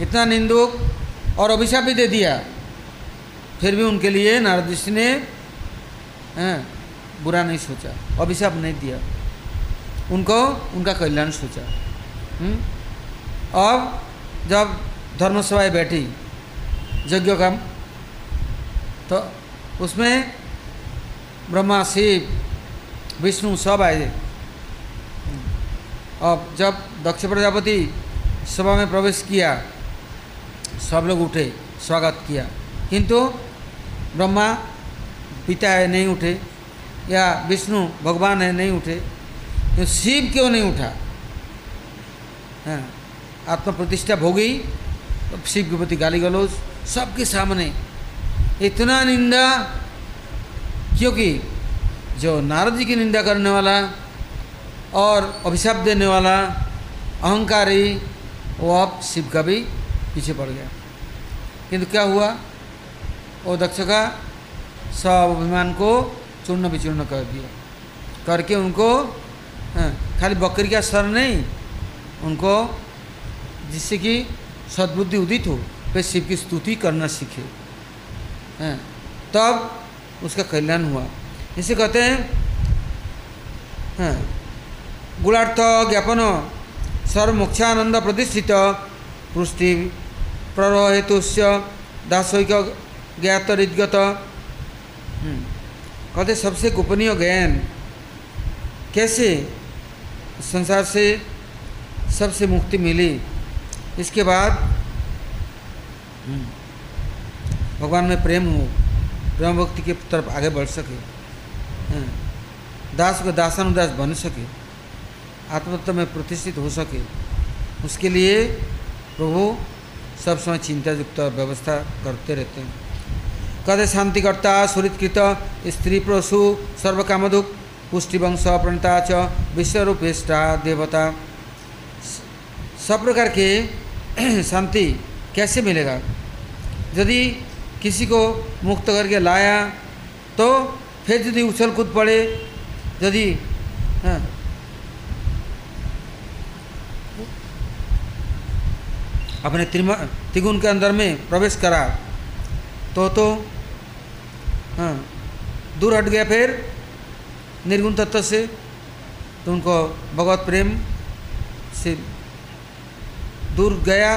इतना निंदुक और अभिशाप भी दे दिया। फिर भी उनके लिए नारदिश ने बुरा नहीं सोचा अभिशाप नहीं दिया। उनको उनका कल्याण सोचा। हम्म, अब जब धर्मसभाएँ बैठी यज्ञ का तो उसमें ब्रह्मा शिव विष्णु सब आए। अब जब दक्ष प्रजापति सभा में प्रवेश किया सब लोग उठे स्वागत किया। किंतु ब्रह्मा पिता है नहीं उठे या विष्णु भगवान है नहीं उठे। तो शिव क्यों नहीं उठा? हाँ आत्म प्रतिष्ठा भोगी तो शिव के प्रति गाली गलौज, सबके सामने। इतना निंदा, क्योंकि जो नारद जी की निंदा करने वाला और अभिशाप देने वाला अहंकारी, वो अब शिव का भी पीछे पड़ गया। किंतु क्या हुआ? वो दक्ष का सब अभिमान को चूर्ण विचूर्ण कर दिया। करके उनको खाली बकरी का सर नहीं, उनको जिससे कि सद्बुद्धि उदित हो, फिर शिव की स्तुति करना सीखे। हैं, तब उसका कल्याण हुआ। इसे कहते हैं हैं, गुणार्थ ज्ञापन, सर्वमोक्षानंद प्रतिष्ठित पृष्टि प्ररहेतुष्य दासैक ज्ञातरिगत कहते सबसे गोपनीय ज्ञान कैसे? संसार से सबसे मुक्ति मिली। इसके बाद हम्म, भगवान में प्रेम हो प्रेम भक्ति की तरफ़ आगे बढ़ सके दास को दासानुदास बन सके आत्मतत्व में प्रतिष्ठित हो सके। उसके लिए प्रभु सब समय चिंता युक्त व्यवस्था करते रहते हैं। कहते शांतिकर्ता सुरित सुरितकृत स्त्री प्रसु सर्वकामदुक पुष्टिवंश प्रणता च विश्वरूपेष्टा देवता। सब प्रकार के शांति कैसे मिलेगा? यदि किसी को मुक्त करके लाया तो फिर यदि उछल कूद पड़े यदि हाँ, अपने त्रिगुण के अंदर में प्रवेश करा तो तो हाँ दूर हट गया फिर निर्गुण तत्व से तो उनको भगवत प्रेम से दूर गया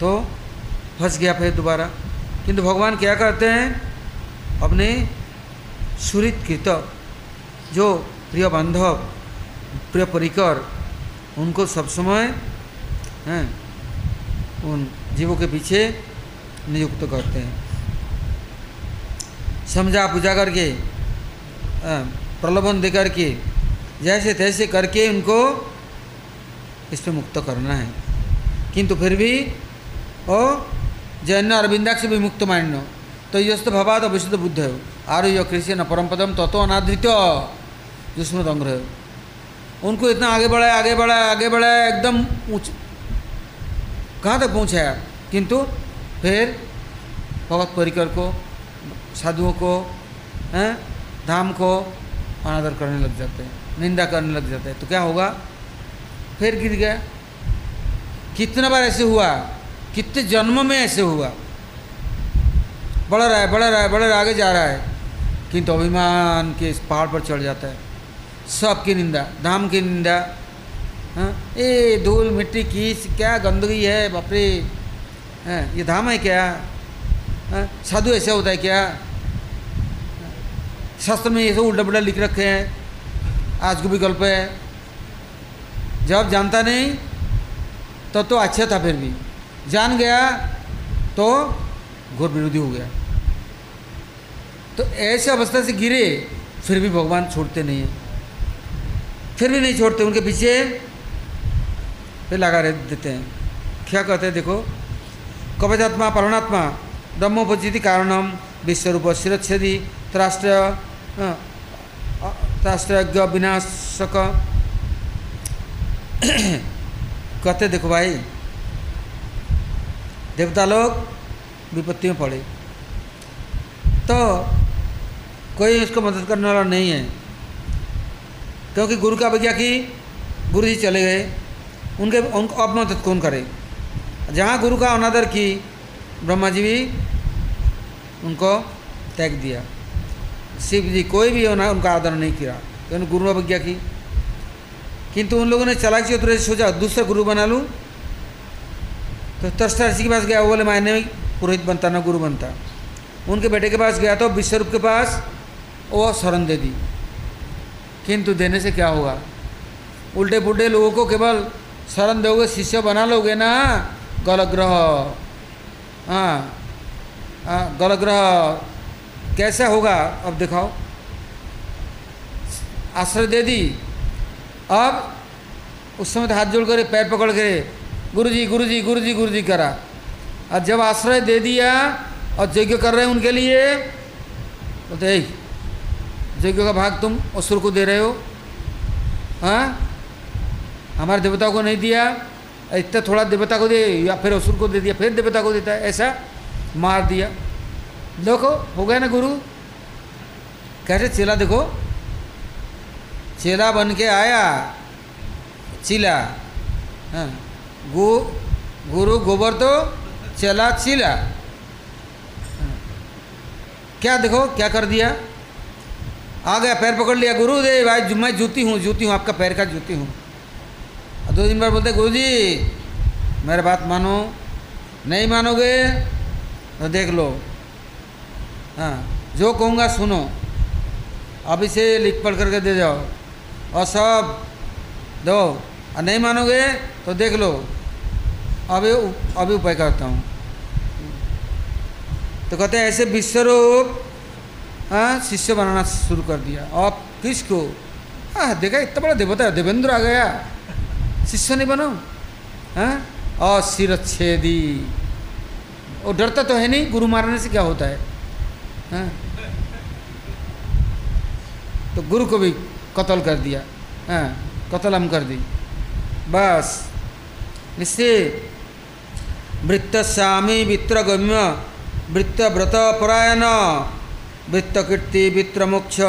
तो फंस गया फिर दोबारा। किंतु भगवान क्या करते हैं? अपने सुरित कृत जो प्रिय बांधव, प्रिय परिकर, उनको सब समय, हैं, उन जीवों के पीछे नियुक्त करते हैं। समझा पूजा करके प्रलोभन दे करके जैसे तैसे करके उनको इस पर मुक्त करना है। किंतु फिर भी, ओ, जैन अरविंदाक्ष भी मुक्त मान्य। तो यस्त भवाद अभिषित बुद्ध है। आरोह्य कृषि न परम पदम तत्व अनादृत जिसमें दंग रहे उनको इतना आगे बढ़ाया आगे बढ़ाया आगे बढ़ाया एकदम ऊँच। कहाँ तक पहुँचाया किंतु फिर भगवत परिकर को, साधुओं को, हैं, धाम को अनादर करने लग जाते हैं, निंदा करने लग जाते हैं। तो क्या होगा? फिर गिर गया। कितना बार ऐसे हुआ? कितने जन्म में ऐसे हुआ? बढ़ रहा है, बढ़ रहा है, बढ़ रहा है, आगे जा रहा है। किंतु अभिमान के इस पहाड़ पर चढ़ जाता है। सबकी निंदा, धाम की निंदा। हाँ? ए, धूल, मिट्टी की क्या गंदगी है बापरे हाँ? ये धाम है क्या? हाँ? साधु ऐसा होता है क्या? शास्त्र में ये सब उल्टा पुल्टा लिख रखे हैं। आज को विकल्प है। जब जानता नहीं तो तो अच्छा था फिर भी। जान गया तो घोर विरोधी हो गया। तो ऐसे अवस्था से गिरे, फिर भी भगवान छोड़ते नहीं है। फिर भी नहीं छोड़ते, उनके पीछे फिर लगा रह देते हैं। क्या कहते हैं, देखो। कवचात्मा परणात्मा ब्रह्मोपजिति कारणम, विश्वरूप शिरच्छेदी, त्राष्ट्र शास्त्रज्ञ विनाशक। कहते, देखो भाई, देवता लोग विपत्ति में पड़े। तो कोई उसको मदद करने वाला नहीं है, क्योंकि गुरु का अवज्ञा की गुरु जी चले गए। उनके उनको अब मदद कौन करे? जहाँ गुरु का अनादर की, ब्रह्मा जी भी उनको त्याग दिया। शिव जी कोई भी होना, उनका आदर नहीं किया। क्योंकि गुरु अवज्ञा की। किंतु उन लोगों ने चलाक चतुर सोचा, दूसरा गुरु बना लूँ। तो ऋषि के पास गया बोले मायने में पुरोहित बनता ना गुरु बनता। उनके बेटे के पास गया तो विश्वरूप के पास वो शरण दे दी। किंतु देने से क्या होगा? उल्टे पुल्टे लोगों को केवल शरण दोगे, शिष्य बना लोगे ना? गलग्रह। हाँ। हाँ गलग्रह। कैसा होगा? अब दिखाओ। आश्रय दे दी। अब उस समय तो हाथ जोड़ कर, पैर पकड़ के गुरु जी गुरु जी गुरु जी गुरु जी करा। और जब आश्रय दे दिया और यज्ञ कर रहे हैं उनके लिए, बोलते तो यज्ञ का भाग तुम असुर को दे रहे हो। हाँ? हमारे देवता को नहीं दिया। इतना थोड़ा देवता को दे, या फिर असुर को दे दिया, फिर देवता को देता है, ऐसा मार दिया। देखो, हो गया ना गुरु? कैसे चेला देखो? चेला बन के आया। चिला। हाँ। गु, गुरु गोबर तो चला चिला। हाँ। क्या देखो, क्या कर दिया? आ गया, पैर पकड़ लिया। गुरु दे भाई मैं जूती हूँ जूती हूँ, आपका पैर का जूती हूँ। दो दिन बाद बोलते गुरु जी मेरे बात मानो। नहीं मानोगे तो देख लो। हाँ जो कहूँगा सुनो। अभी से लिख पढ़ करके दे जाओ। और सब, दो। और नहीं मानोगे तो देख लो। अभी अभी उपाय करता हूँ। तो कहते हैं, ऐसे विश्वरूप हाँ शिष्य बनाना शुरू कर दिया। और किसको? हाँ देखा, इतना बड़ा देवता है, देवेंद्र आ गया। शिष्य नहीं बनो। हाँ और सिर छेदी वो डरता तो है नहीं, गुरु मारने से क्या होता है? हाँ। तो गुरु को भी कत्ल कर दिया। हाँ कत्ल हम कर दी। बस। इससे वृत्त स्वामी वित्र गम्य वृत्त व्रत परायण वृत्त कीर्ति वित्र मोक्ष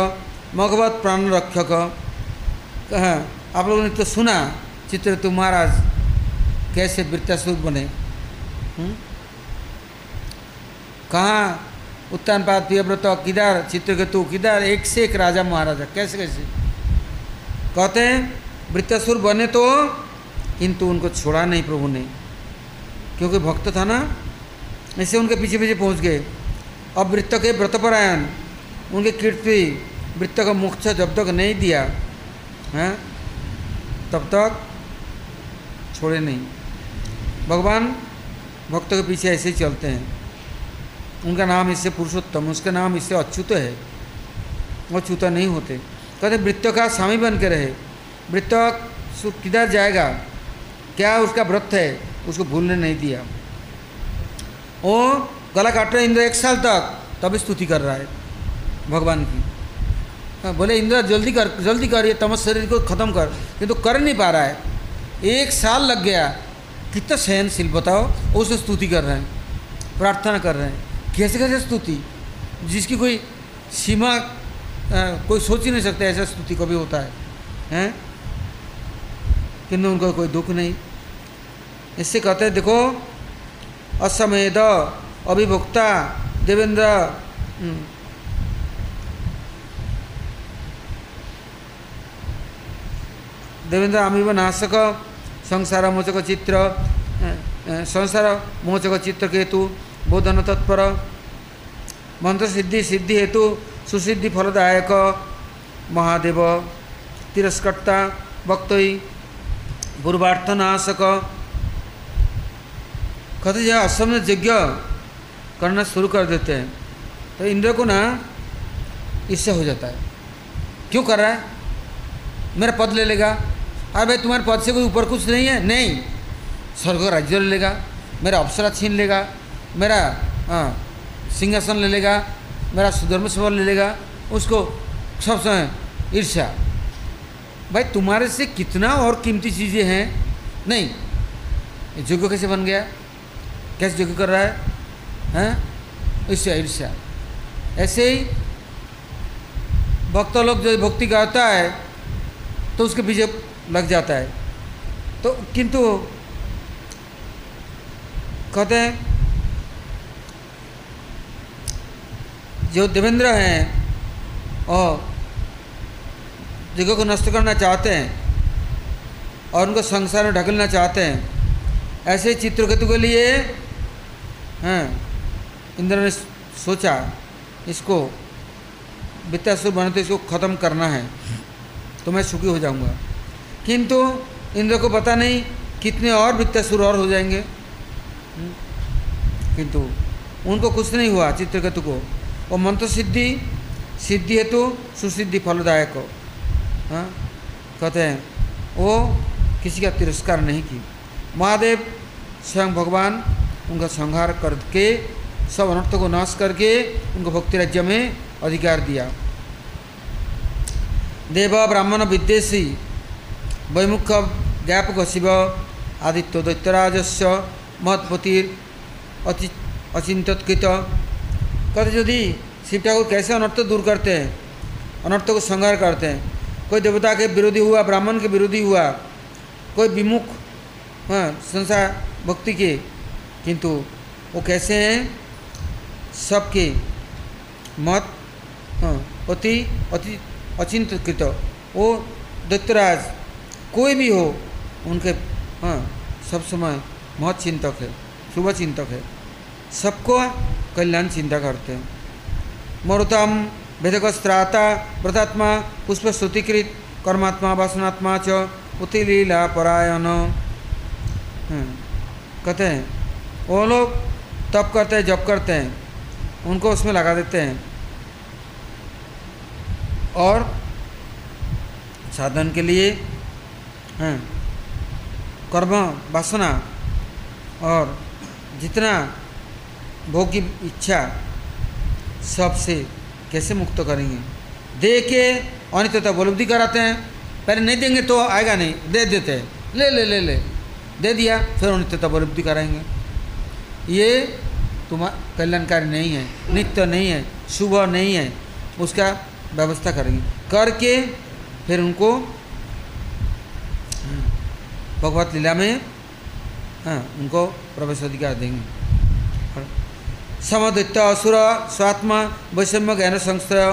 मगवत प्राण रक्षक कहा आप लोगों ने तो सुना चित्र तु महाराज कैसे वृत्तासुर बने। हम्म? कहाँ उत्तान पाद प्रियव्रत किधर चित्रकेतु किधर एक से एक राजा महाराजा। कैसे कैसे? कहते हैं, वृत्तासुर बने तो किंतु उनको छोड़ा नहीं प्रभु ने। क्योंकि भक्त था ना, ऐसे उनके पीछे पीछे पहुँच गए। अब वृत्त के व्रतपरायण, उनके कीर्ति वृत्त का मोक्ष जब तक नहीं दिया, है? तब तक छोड़े नहीं। भगवान भक्तों के पीछे ऐसे ही चलते हैं। उनका नाम इससे पुरुषोत्तम उसका नाम इससे अच्युत है। वो नहीं होते। कहते वृत्त का स्वामी बन के रहे। वृत्त किधर जाएगा? क्या उसका व्रत है? उसको भूलने नहीं दिया। वो गला काट रहे इंद्र एक साल तक। तभी स्तुति कर रहा है भगवान की। हाँ, बोले इंद्र जल्दी कर जल्दी कर ये तमस शरीर को ख़त्म कर। किंतु तो कर नहीं पा रहा है। एक साल लग गया। कितना सहनशील बताओ। उसे स्तुति कर रहे हैं प्रार्थना कर रहे हैं। कैसे कैसे स्तुति? जिसकी कोई सीमा कोई सोच ही नहीं सकता ऐसा स्तुति कभी होता है। हैं? किंतु उनको कोई दुख नहीं। इससे कहते हैं देखो असमेद अभिभोक्ता देवेंद्र हम्म, देवेंद्र अमीब नाशक संसार मोचक चित्र संसार मोचक चित्र केतु। बोधन तत्पर। मंत्र सिद्धि सिद्धि हेतु सुसिद्धि फलदायक महादेव। तिरस्कर्ता वक्तई पूर्वार्थनाशक कहते जो असम यज्ञ करना शुरू कर देते हैं। तो इंद्र को ना इससे हो जाता है। क्यों कर रहा है? मेरा पद ले लेगा। अरे भाई तुम्हारे पद से कोई ऊपर कुछ नहीं है? नहीं। स्वर्ग राज्य ले लेगा। मेरा अप्सरा छीन लेगा। मेरा हाँ सिंहासन ले लेगा, मेरा सुधर्म सवाल ले लेगा, उसको सब समय ईर्ष्या। भाई, तुम्हारे से कितना और कीमती चीज़ें हैं? नहीं। योग्य कैसे बन गया? कैसे योग्य कर रहा है? हैं? ईर्ष्या ईर्ष्या। ऐसे ही भक्त लोग जो भक्ति गाता है तो उसके पीछे लग जाता है। तो किंतु कहते हैं जो देवेंद्र हैं और जगह को नष्ट करना चाहते हैं और उनको संसार में ढकलना चाहते हैं, ऐसे चित्रकेतु के लिए, हैं, इंद्र ने सोचा इसको वित्तासुर बनाते इसको ख़त्म करना है तो मैं सुखी हो जाऊँगा। किंतु इंद्र को पता नहीं कितने और वित्तासुर और हो जाएँगे। किंतु उनको कुछ नहीं हुआ चित्रकेतु को। वो मंत्र सिद्धि सिद्धि हेतु सुसिद्धि फलदायक हाँ कहते हैं वो किसी का तिरस्कार नहीं की महादेव स्वयं भगवान उनका संहार करके सब अनर्थों को नाश करके उनको भक्ति राज्य में अधिकार दिया देव ब्राह्मण विद्वेषी वैमुख ज्ञापक शिव आदित्य दैत्यराजस्य महत्पतिर अचिंतकृत कहते यदि शिव ठाकुर कैसे अनर्थ दूर करते हैं, अनर्थ को संहार करते हैं, कोई देवता के विरोधी हुआ, ब्राह्मण के विरोधी हुआ, कोई विमुख हाँ संसार भक्ति के, किंतु वो कैसे हैं? सबके मत हाँ अति अति अचिंतकृत वो दत्तराज कोई भी हो, उनके हाँ सब समय महत चिंतक है, शुभ चिंतक है। सबको कल्याण चिंता करते हैं। मरुतम भेदकस्त्राता व्रतात्मा पुष्प श्रुतिकृत कर्मात्मा वासनात्मा च उति लीला परायण कहते हैं, वो लोग तप करते हैं, जप करते हैं, उनको उसमें लगा देते हैं। और साधन के लिए, हैं, कर्म, वासना और जितना भोग की इच्छा सबसे कैसे मुक्त करेंगे? दे के अनित्यता उपलब्धि कराते हैं। पहले नहीं देंगे तो आएगा नहीं, दे देते हैं। ले ले ले ले। दे दिया, फिर अनित्यता उपलब्धि कराएँगे। ये तुम्हारा कल्याणकारी नहीं है, नित्य नहीं है, शुभ नहीं है, उसका व्यवस्था करेंगे। करके फिर उनको भगवत लीला में हाँ उनको प्रवेश अधिकार देंगे। समदित्य असुर, स्वात्मा, वैषम्य ज्ञान संस्थय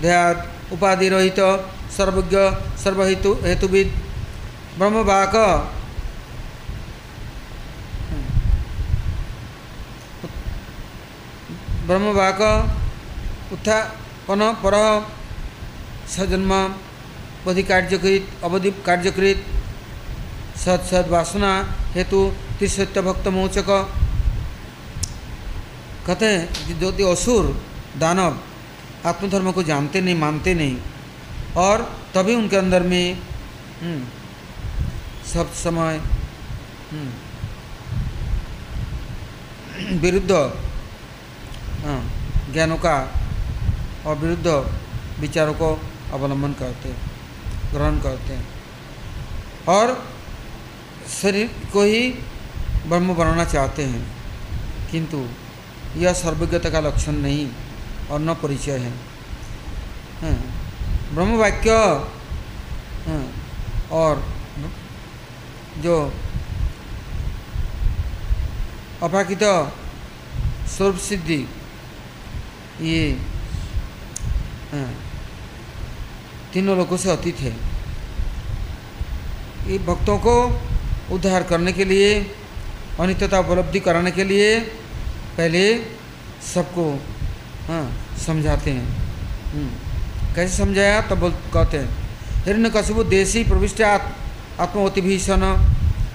ध्यात, उपाधि रहित, सर्वज्ञ, सर्वहेतु, हेतुविद, ब्रह्मवाक। ब्रह्मवाक, उत्थापन, पर, सजन्म अवधि कार्यकृत अवधि कार्यकृत सद सद वासना हेतु त्रिसत्य भक्त मोचक कहते हैं जो जो असुर, दानव, आत्मधर्म को जानते नहीं, मानते नहीं। और तभी उनके अंदर में सब समय विरुद्ध ज्ञानों का और विरुद्ध विचारों को अवलंबन करते हैं ग्रहण करते हैं। और शरीर को ही ब्रह्म बनाना चाहते हैं, किंतु यह सर्वज्ञता का लक्षण नहीं, और न परिचय है। ब्रह्म वाक्य और जो अपाकित स्वरूप सिद्धि, ये तीनों लोगों से अतीत है। ये भक्तों को उद्धार करने के लिए, अनित्यता उपलब्धि कराने के लिए पहले सबको हाँ समझाते हैं। कैसे समझाया? तब बोल, कहते हैं, हिरण्य कशबु देशी प्रविष्ट आत्मवती भीषण,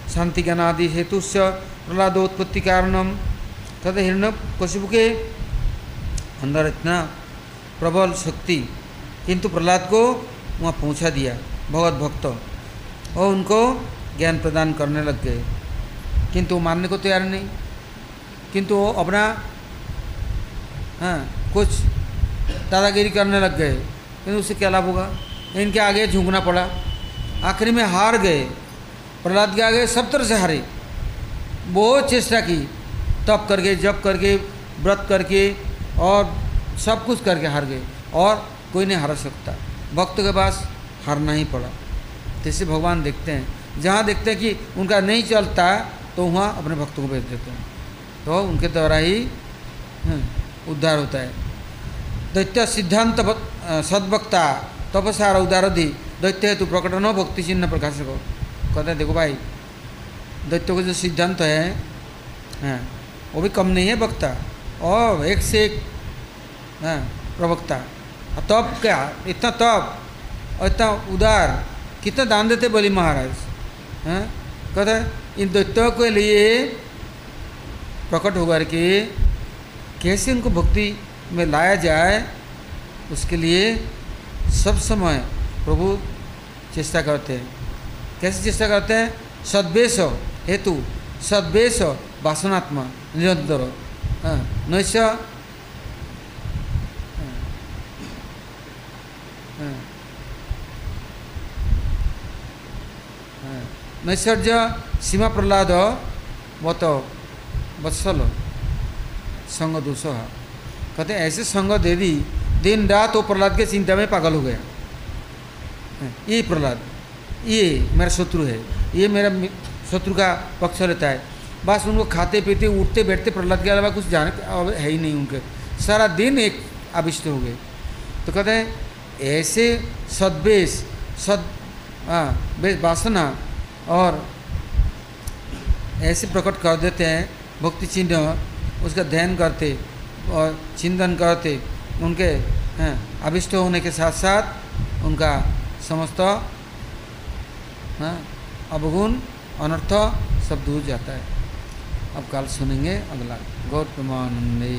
शांति ज्ञानादि हेतु प्रहलादोत्पत्ति कारणम। तथा हिरण्य कशिबु के अंदर इतना प्रबल शक्ति, किंतु प्रहलाद को वहाँ पहुँचा दिया, भगवत भक्त। और उनको ज्ञान प्रदान करने लग गए। किंतु मानने को तैयार नहीं। किंतु वो अपना हाँ कुछ दादागिरी करने लग गए। किंतु उससे क्या लाभ होगा? इनके आगे झुकना पड़ा। आखिरी में हार गए। प्रहलाद के आगे सब तरह से हारे। बहुत चेष्टा की। तप करके, जप करके, व्रत करके और सब कुछ करके हार गए। और कोई नहीं हार सकता। भक्त के पास हारना ही पड़ा। जैसे भगवान देखते हैं। जहाँ देखते हैं कि उनका नहीं चलता तो वहाँ अपने भक्तों को भेज देते हैं। तो उनके द्वारा ही हम्म, उद्धार होता है। दैत्य सिद्धांत सद्वक्ता तपसार उदारधि दैत्य हेतु प्रकट न भक्ति चिन्ह प्रकाश को कहते हैं देखो भाई दैत्य का जो सिद्धांत है हाँ, वो भी कम नहीं है वक्ता और एक से एक हाँ, प्रवक्ता। तब क्या? इतना तप और इतना उदार कितना दान देते बलि महाराज हैं? कहते इन दैत्यों के लिए प्रकट होकर के कैसे उनको भक्ति में लाया जाए, उसके लिए सब समय प्रभु चेष्टा करते हैं। कैसे चेष्टा करते हैं? सद्वेश हेतु, सद्वेश वासनात्मा, निरंतर। नैश नैश्चर्य सीमा प्रहलाद मत। वत्सल संग दोष कहते हैं, ऐसे संग दे दी, दिन रात वो प्रहलाद के चिंता में पागल हो गया। ये प्रहलाद, ये मेरा शत्रु है, ये मेरा शत्रु का पक्ष लेता है। बस उनको खाते पीते, उठते बैठते प्रहलाद के अलावा कुछ जाने है ही नहीं उनके। सारा दिन एक आविष्ट हो गए। तो कहते हैं, ऐसे सदवेश, सद हाँ वासना और ऐसे प्रकट कर देते हैं भक्ति चिन्ह उसका ध्यान करते और चिंतन करते, उनके अभिष्ट होने के साथ साथ उनका समस्त अवगुण, अनर्थ सब दूर जाता है। अब कल सुनेंगे अगला। गौर प्रमानंदे।